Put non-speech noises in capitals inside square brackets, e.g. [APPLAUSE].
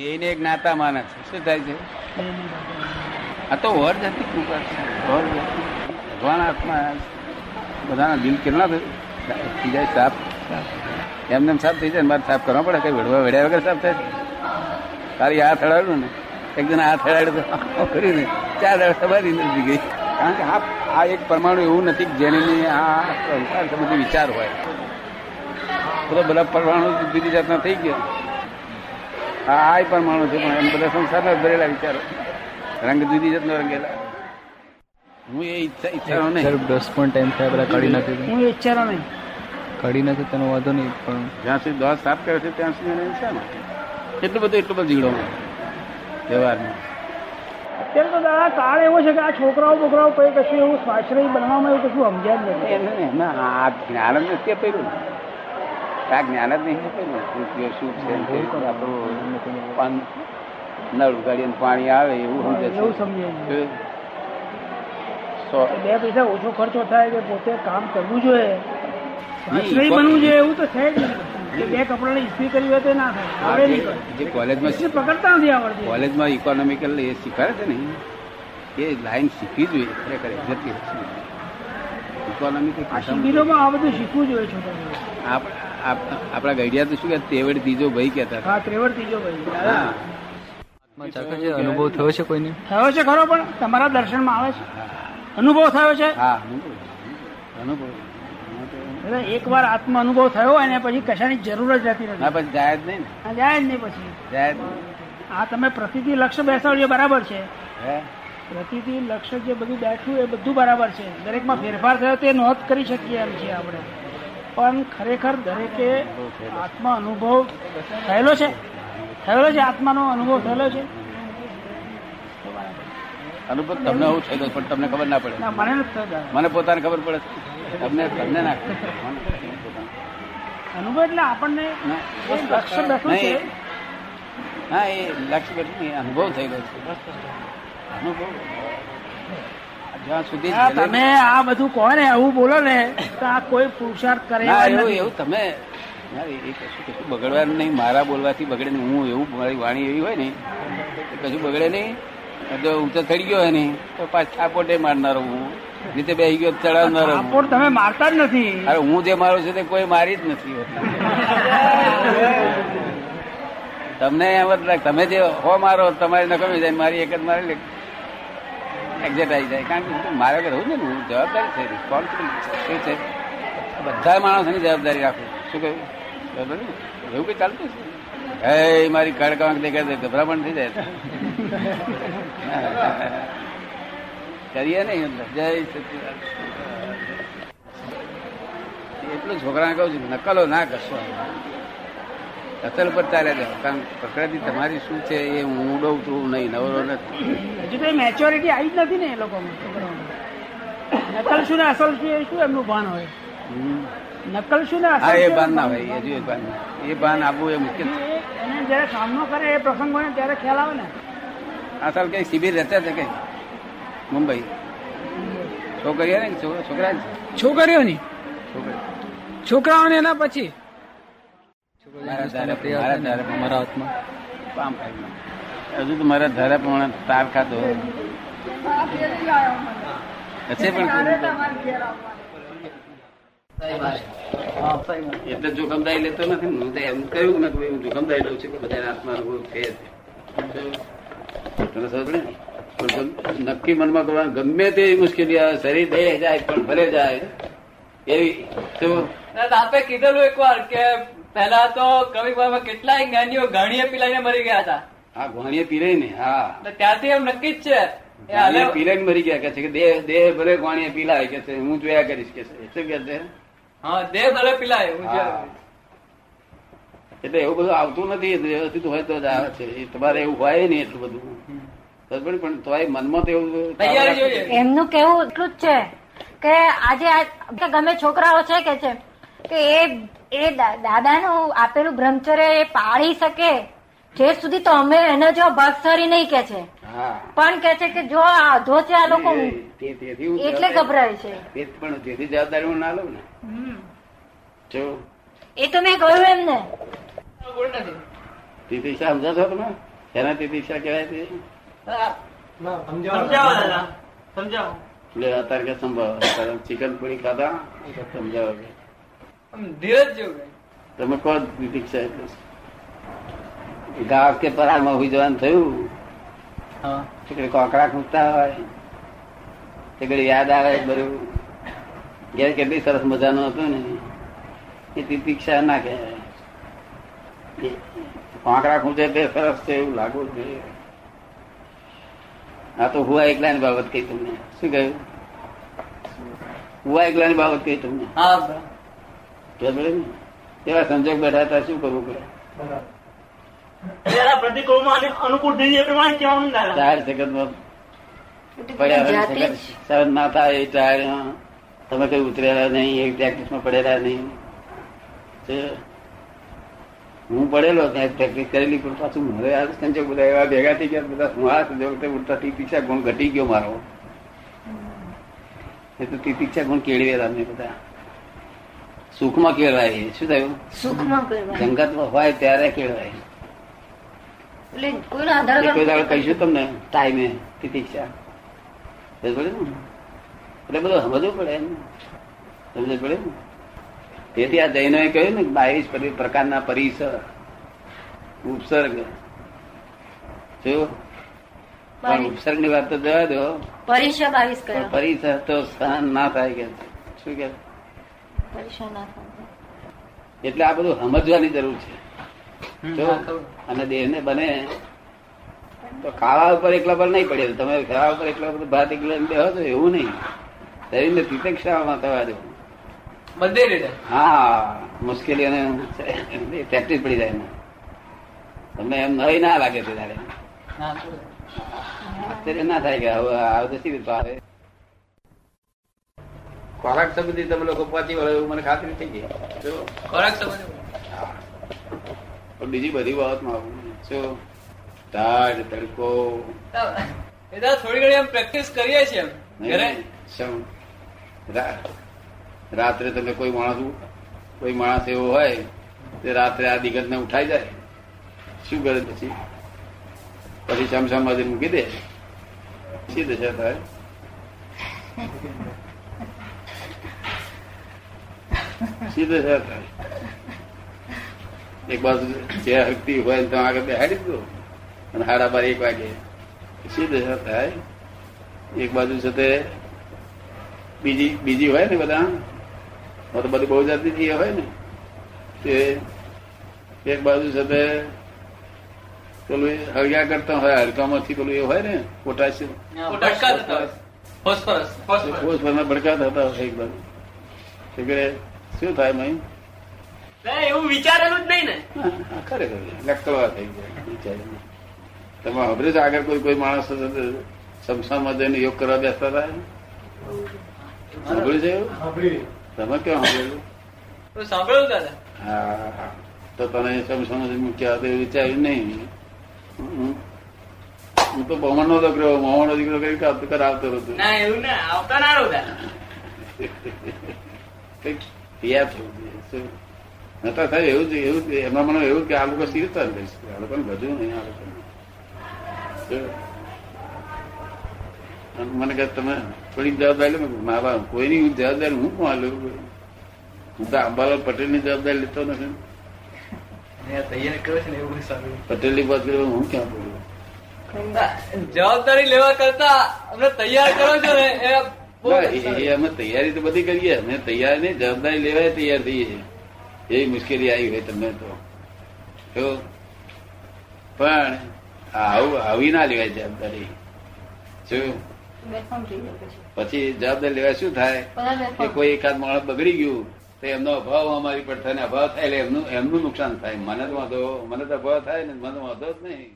એને જ્ઞાતા માને છે શું થાય છે? આ તો વર જતી કૃપા છે. વર ભગવાન આત્મા બધાના દિલ કેટલા થઈ જાય, સાફ. એમને એમ સાફ થઈ જાય મારે સાફ કરવા પડે, કઈ વેડવા વેડ્યા વગર સાફ થાય? તારી હાથ હડાડ્યું ને. એક જણ હાથ હડાડ્યું તો આમ કર્યું ને ચાર સવારી નથી ગઈ. કારણ કે આ આ એક પરમાણુ એવું નથી કે જેની આ સંસાર સંબંધી વિચાર હોય. તો બધા પરમાણુ બીજી જાતના થઈ ગયા. આ પણ માણું છે પણ એમ બધા સંસારના ભરેલા વિચારો. રંગ જુદી જતનો રંગેલા. હું એ ઈચ્છા ઈચ્છાઓ નહીં. દસ પણ ટાઈમ થયા બધા કાઢી નાખી હું વિચારો નહીં. કાઢી નથી તેનો વાંધો નહીં પણ જ્યાં સુધી દોષ સાફ કરે છે ત્યાં સુધી એને છે ને એટલું બધું એટલું બધું જીવડો વ્યવહારમાં અત્યારે તો દાદા કાળ એવો છે કે આ છોકરાઓ બોકરાઓ કઈ કશું એવું સ્વાશ્રય બનવામાં એવું કશું સમજ્યા જ નથી. એને આ જ્ઞાન જ નથી ને આ જ્ઞાન જ નહીં અપાયું ને કૃત્યો શું છે ને તે આપણું પાન નળ ઉગાડીએ ને પાણી આવે એવું સમજે છે એવું સમજે છે. કે સો બે પૈસા ઓછો ખર્ચો થાય કે પોતે કામ કરવું જોઈએ સ્વાશ્રય ઈ- બનવું જોઈએ એવું તો છે જ નહીં. કે બે કપડાની ઇસ્ત્રી કરી હોય તો ના થાય. આ આવે જે નહીં. કરે. જે કોલેજમાં ઇસ્ત્રી પકડતા નથી આવડતી. કોલેજમાં ઇકોનોમિકલ એ શીખવાડે છે ને એ? લાઈન શીખવી જોઈએ ખરેખર એક્ઝેક્ટલી ઇકોનોમિકલ આ શિબિરોમાં આ બધું શીખવું જોઈએ છોકરાઓએ. આપણા ગઈડિયા તો શું કે ત્રેવડ ત્રીજો ભાઈ કહેતા હા ત્રેવડ ત્રીજો ભાઈ અનુભવ થયો છે કોઈને? થયો છે ખરો પણ તમારા દર્શનમાં આવે છે. અનુભવ થયો છે? હા અનુભવ. એટલે એક એકવાર આત્મ અનુભવ થયો હોય ને પછી કશાની જરૂર જ રહેતી નથી. પછી જાય જ નહીં ને? જાય જ નહીં પછી. જાય. આ તમે પ્રતિથી લક્ષ્ય બેસાડ્યો બરાબર છે. હે? પ્રતિથી લક્ષ્ય જે બધું બેઠું એ બધું બરાબર છે. દરેકમાં ફેરફાર થયો તે નોંધ કરી શકીએ એમ છીએ આપણે. પણ ખરેખર દરેકે આત્મા અનુભવ થયેલો છે? થયેલો છે? આત્માનો અનુભવ થયેલો છે? અનુભવ તમને આવું થયેલો પણ તમને ખબર ના પડે. મને. મને પોતાને ખબર પડે. તમને તમને ના. અનુભવ એટલે આપણને લક્ષ્ય બેઠું છે. હા એ લક્ષ્ય બેઠું અનુભવ થયેલો છે. અનુભવ. જ્યાં સુધી હા, તમે આ બધું કહો ને એવું બોલો ને તો આ કોઈ પુરુષાર્થ કરે એવું એવું તમે એ કશું કશું બગડવાનું નહીં. મારા બોલવાથી બગડે નહીં. હું એવું મારી વાણી એવી હોય ને કશું બગડે નહીં. જો ઊંચો થઈ ગયો હોય ને તો પાછા થાપોટે મારનારો હું. રીતે બે ગયો ચડાવનારો હું. તમે મારતા જ નથી. અરે હું જે મારું છું તે કોઈ મારી જ નથી હોતી. [LAUGHS] તમને એમ જ તમે જે હો મારો તમારી નકમી જાય મારી એક જ મારી એક્ઝેક્ટ આવી જાય. કારણ કે મારે રહું ને, હું જવાબદારી છે રિસ્પોન્સિબિલિટી શું છે. બધા માણસોની જવાબદારી રાખું. શું કહ્યું? જવાબદારી ને? એવું કઈ ચાલતું છે હે, મારી કડકાંક દેખાય તો ગભરામણ થઈ જાય. [LAUGHS] કરીએ નહીં જય સચિદાન એટલું છોકરાને કહું છું, નકલો ના કરશો. અસલ પર ચાલ્યા જાઓ કારણ પ્રકૃતિ તમારી શું છે એ હું ઊંડો છું નહીં નવરો નથી. હજુ તો મેચ્યોરિટી આવી જ નથી ને એ લોકોમાં. નકલ શું ને અસલ શું એ શું એમનું ભાન હોય? નકલ શું ને હા એ ભાન ના હોય હજુ એ ભાન એ ભાન આપવું એ મુખ્ય છે એને જયારે સામનો કરે એ પ્રસંગ હોય ત્યારે ખ્યાલ આવે ને. અસલ કઈ શિબિર રહેતા છે કઈ? મુંબઈ. છોકરીઓ ને છોકરા છે? છોકરીઓની? છોકરી. છોકરાઓને એના પછી? હજુ તો મારા ધારા પ્રમાણે તાર ખાતો હશે પણ એટલે જોખમદારી લેતો નથી હું તો એમ કહ્યું ને કે ભાઈ હું જોખમદારી લઉં છું કે બધા આત્મા અનુભવ છે જ. સમજ ને? નક્કી મનમાં કરવા ગમે તે મુશ્કેલી આવે શરીર દે જાય પણ ભલે જાય. એવી તો આપે કીધેલું એકવાર કે પહેલા તો કવિભામાં કેટલાય જ્ઞાનીઓ ગાણીએ પીલાઈને મરી ગયા હતા. હા ઘોણીએ પીરાય ને હા. તો ત્યારથી એમ નક્કી જ છે. ઘોણીએ પીરાઈને મરી ગયા કે છે કે દેહ દેહ ભલે ઘોણીએ પીલાય કે છે હું જોયા કરીશ કે છે. શું કે છે? હા દેહ ભલે પીલાય હું હા. એટલે એવું બધું આવતું નથી વ્યવસ્થિત હોય તો જ આવે છે. તમારે એવું હોય નહીં એટલું બધું. પણ તોય મનમાં તો એવું તૈયારી એમનું કેવું એટલું જ છે કે આજે ગમે છોકરાઓ છે કે છે કે એ એ દાદાનું આપેલું બ્રહ્મચર્ય એ પાળી શકે જે સુધી તો અમે એને જો ભક્સરી નહીં કે છે. પણ કે છે કે જો આ અધો છે આ લોકો એટલે ગભરાય છે. પણ તેથી જવાબદારી હું ના લઉં ને? જો. એ તો મેં કહ્યું એમને. તિતિક્ષા સમજો છો તમે? એના તિતિક્ષા કહેવાય તે? સમજાવો. દાદા. સમજાવો. એટલે અત્યારે કે સંભાવ ચિકન પૂરી ખાધા? સમજાવો ધીરજ જેવું તમે કોણ? દીક્ષા એટલે ગાવ કે પરાળમાં ઊભી જવાનું થયું. હા. કોકડા કોકરા હોય. તે યાદ આવે બધું. ઘેર કેટલી સરસ મજાનું હતું ને. એ દીક્ષા ના કહેવાય. કોકડા ખૂંચે તે સરસ છે એવું લાગુ છે આ તો હુવા એકલાની બાબત કહી તમને. શું કહ્યું? હુવા એકલાની બાબત કહી તમને. હા એવા સંજોગ બેઠા હતા શું કરવું પડે? તમે કઈ ઉતરેલા નહીં એક પ્રેક્ટિસમાં પડેલા નહીં. હું પડેલો ત્યાં પ્રેક્ટિસ કરેલી પણ પાછું આ સંજોગ બધા એવા ભેગા થઈ ગયા બધા હું આ સંજોગ ઉડતા તીક્ષા ગુણ ઘટી ગયો મારો. એ તો તીતિક્ષા ગુણ કેળવેલા મેં બધા. સુખમાં કેળવાય. શું થયું? સુખમાં જંગતમાં હોય ત્યારે કેળવાય. એ કોઈ દાડો કહીશું તમને ટાઈમે ને? એટલે બધું સમજવું પડે સમજવું પડે ને? તેથી આ જૈનોએ કહ્યું ને બાવીસ પ્રકારના પરિસર ઉપસર્ગ. જો પણ ઉપસર્ગની વાત તો જવા દો. પરિસર તો સહન ના થાય કે શું કે? એટલે આ બધું સમજવાની જરૂર છે. અને દેહ ને બને તો ખાવા ઉપર એકલા પર નહીં પડે. તમે ખાવા ઉપર એકલા પર ભાત એકલા બેહો છો એવું નહીં. શરીર ને તિતક્ષામાં થવા દેવું બધી રીતે હા મુશ્કેલીઓને પ્રેક્ટિસ પડી જાય એમાં. તમને એમ નવી ના લાગે છે ત્યારે. આશ્ચર્ય ના થાય કે હવે આવતો સી રીતે આવે ખોરાક સંબંધી તમે લોકો પહોંચી વળો એવું મને ખાતરી થઈ ગઈ. ખોરાક સંબંધી? બીજી બધી બાબતમાં આવું શું? તાડ તડકો. એ દાદા થોડી ઘણી એમ પ્રેક્ટિસ કરીએ છીએ એમ. રાત્રે તમે કોઈ માણસ કોઈ માણસ એવો હોય તે રાત્રે આ દિગત ને ઉઠાઈ જાય. શું કરે પછી? પછી શમશામાં મૂકી દે. શી દશા થાય? દશા થાય એક બાજુ જે હકતી હોય તો આગળ બેહાડી દો અને હાડા બાર એક વાગે સીધો થાય એક બાજુ છે તે બીજી બીજી હોય ને બધા? તો બધી બહુ જાતની જે હોય ને. તે એક બાજુ છે તે પેલું હળગ્યા કરતા હોય હડકામાંથી પેલું એ હોય ને પોટાશિયમ. ફોસ્ફરસ. ફોસ્ફરસ ભડકા થતા હોય એક બાજુ. એટલે શું થાય મહી એવું વિચારેલું જ નહીં ને. ખરેખર. લખતવા થઈ જાય વિચારીને. તમે હવે જ આગળ કોઈ કોઈ માણસ સમસામાં જઈને યોગ કરવા બેસતા હતા સાંભળ્યું છે એવું? તમે કેમ સાંભળેલું સાંભળ્યું દાદા હા હા. તો તને સમસામાં મૂક્યા તો વિચાર્યું નહીં. હું હું તો બમણ નો દીકરો મોહણ નો દીકરો કઈ આવતો કરાવતો હતો. ના એવું ના. આવતા ના શું? નતા થાય એવું જ એવું જ એમના મને એવું કે આ લોકો સીરતા જ આ લોકોને બધું નહીં આ લોકોને. મને કહે તમે થોડીક જવાબદારી લો. મેં કીધું, કોઈની જવાબદારી હું કોણ લઉં હું તો અંબાલાલ પટેલની જવાબદારી લેતો નથી. તૈયાર કરે છે ને એવું સારું. પટેલની વાત કરી હું ક્યાં બોલું? જવાબદારી લેવા કરતા અમને તૈયાર કરો છો ને અમે તૈયારી તો બધી કરીએ. અમે તૈયાર નહીં જવાબદારી લેવાય તૈયાર થઈએ એવી મુશ્કેલી આવી હોય તમને તો. પણ આવું આવી ના લેવાય જવાબદારી. શું પછી. પછી જવાબદારી લેવા શું થાય? કે કોઈ એકાદ માણસ બગડી ગયું તો એમનો અભાવ અમારી પર થાય અભાવ થાય એટલે એમનું એમનું નુકસાન થાય. મને તો વાંધો મને તો અભાવ થાય ને મને વાંધો જ નહીં.